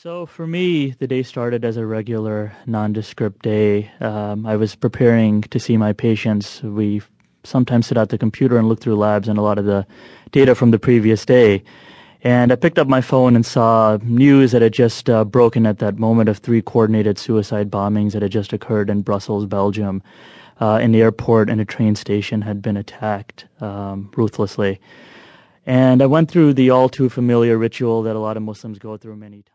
So for me, the day started as a regular nondescript day. Um, I was preparing to see my patients. We sometimes sit at the computer and look through labs and a lot of the data from the previous day. And I picked up my phone and saw news that had just uh, broken at that moment of three coordinated suicide bombings that had just occurred in Brussels, Belgium. Uh, in the airport and a train station had been attacked um, ruthlessly. And I went through the all too familiar ritual that a lot of Muslims go through many times.